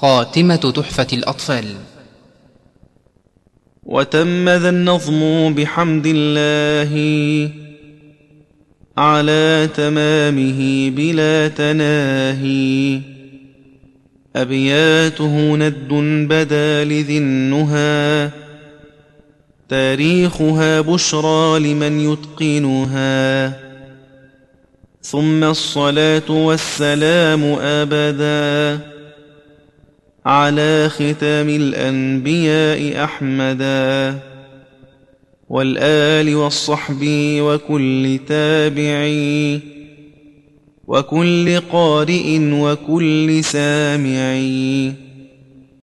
خاتمة تحفة الأطفال. وتم ذا النظم بحمد الله على تمامه بلا تناهي. أبياته ند بدا لذي النهى تاريخها بشرى لمن يتقنها. ثم الصلاة والسلام أبدا على ختام الأنبياء أحمدا والآل والصحب وكل تابعي وكل قارئ وكل سامعي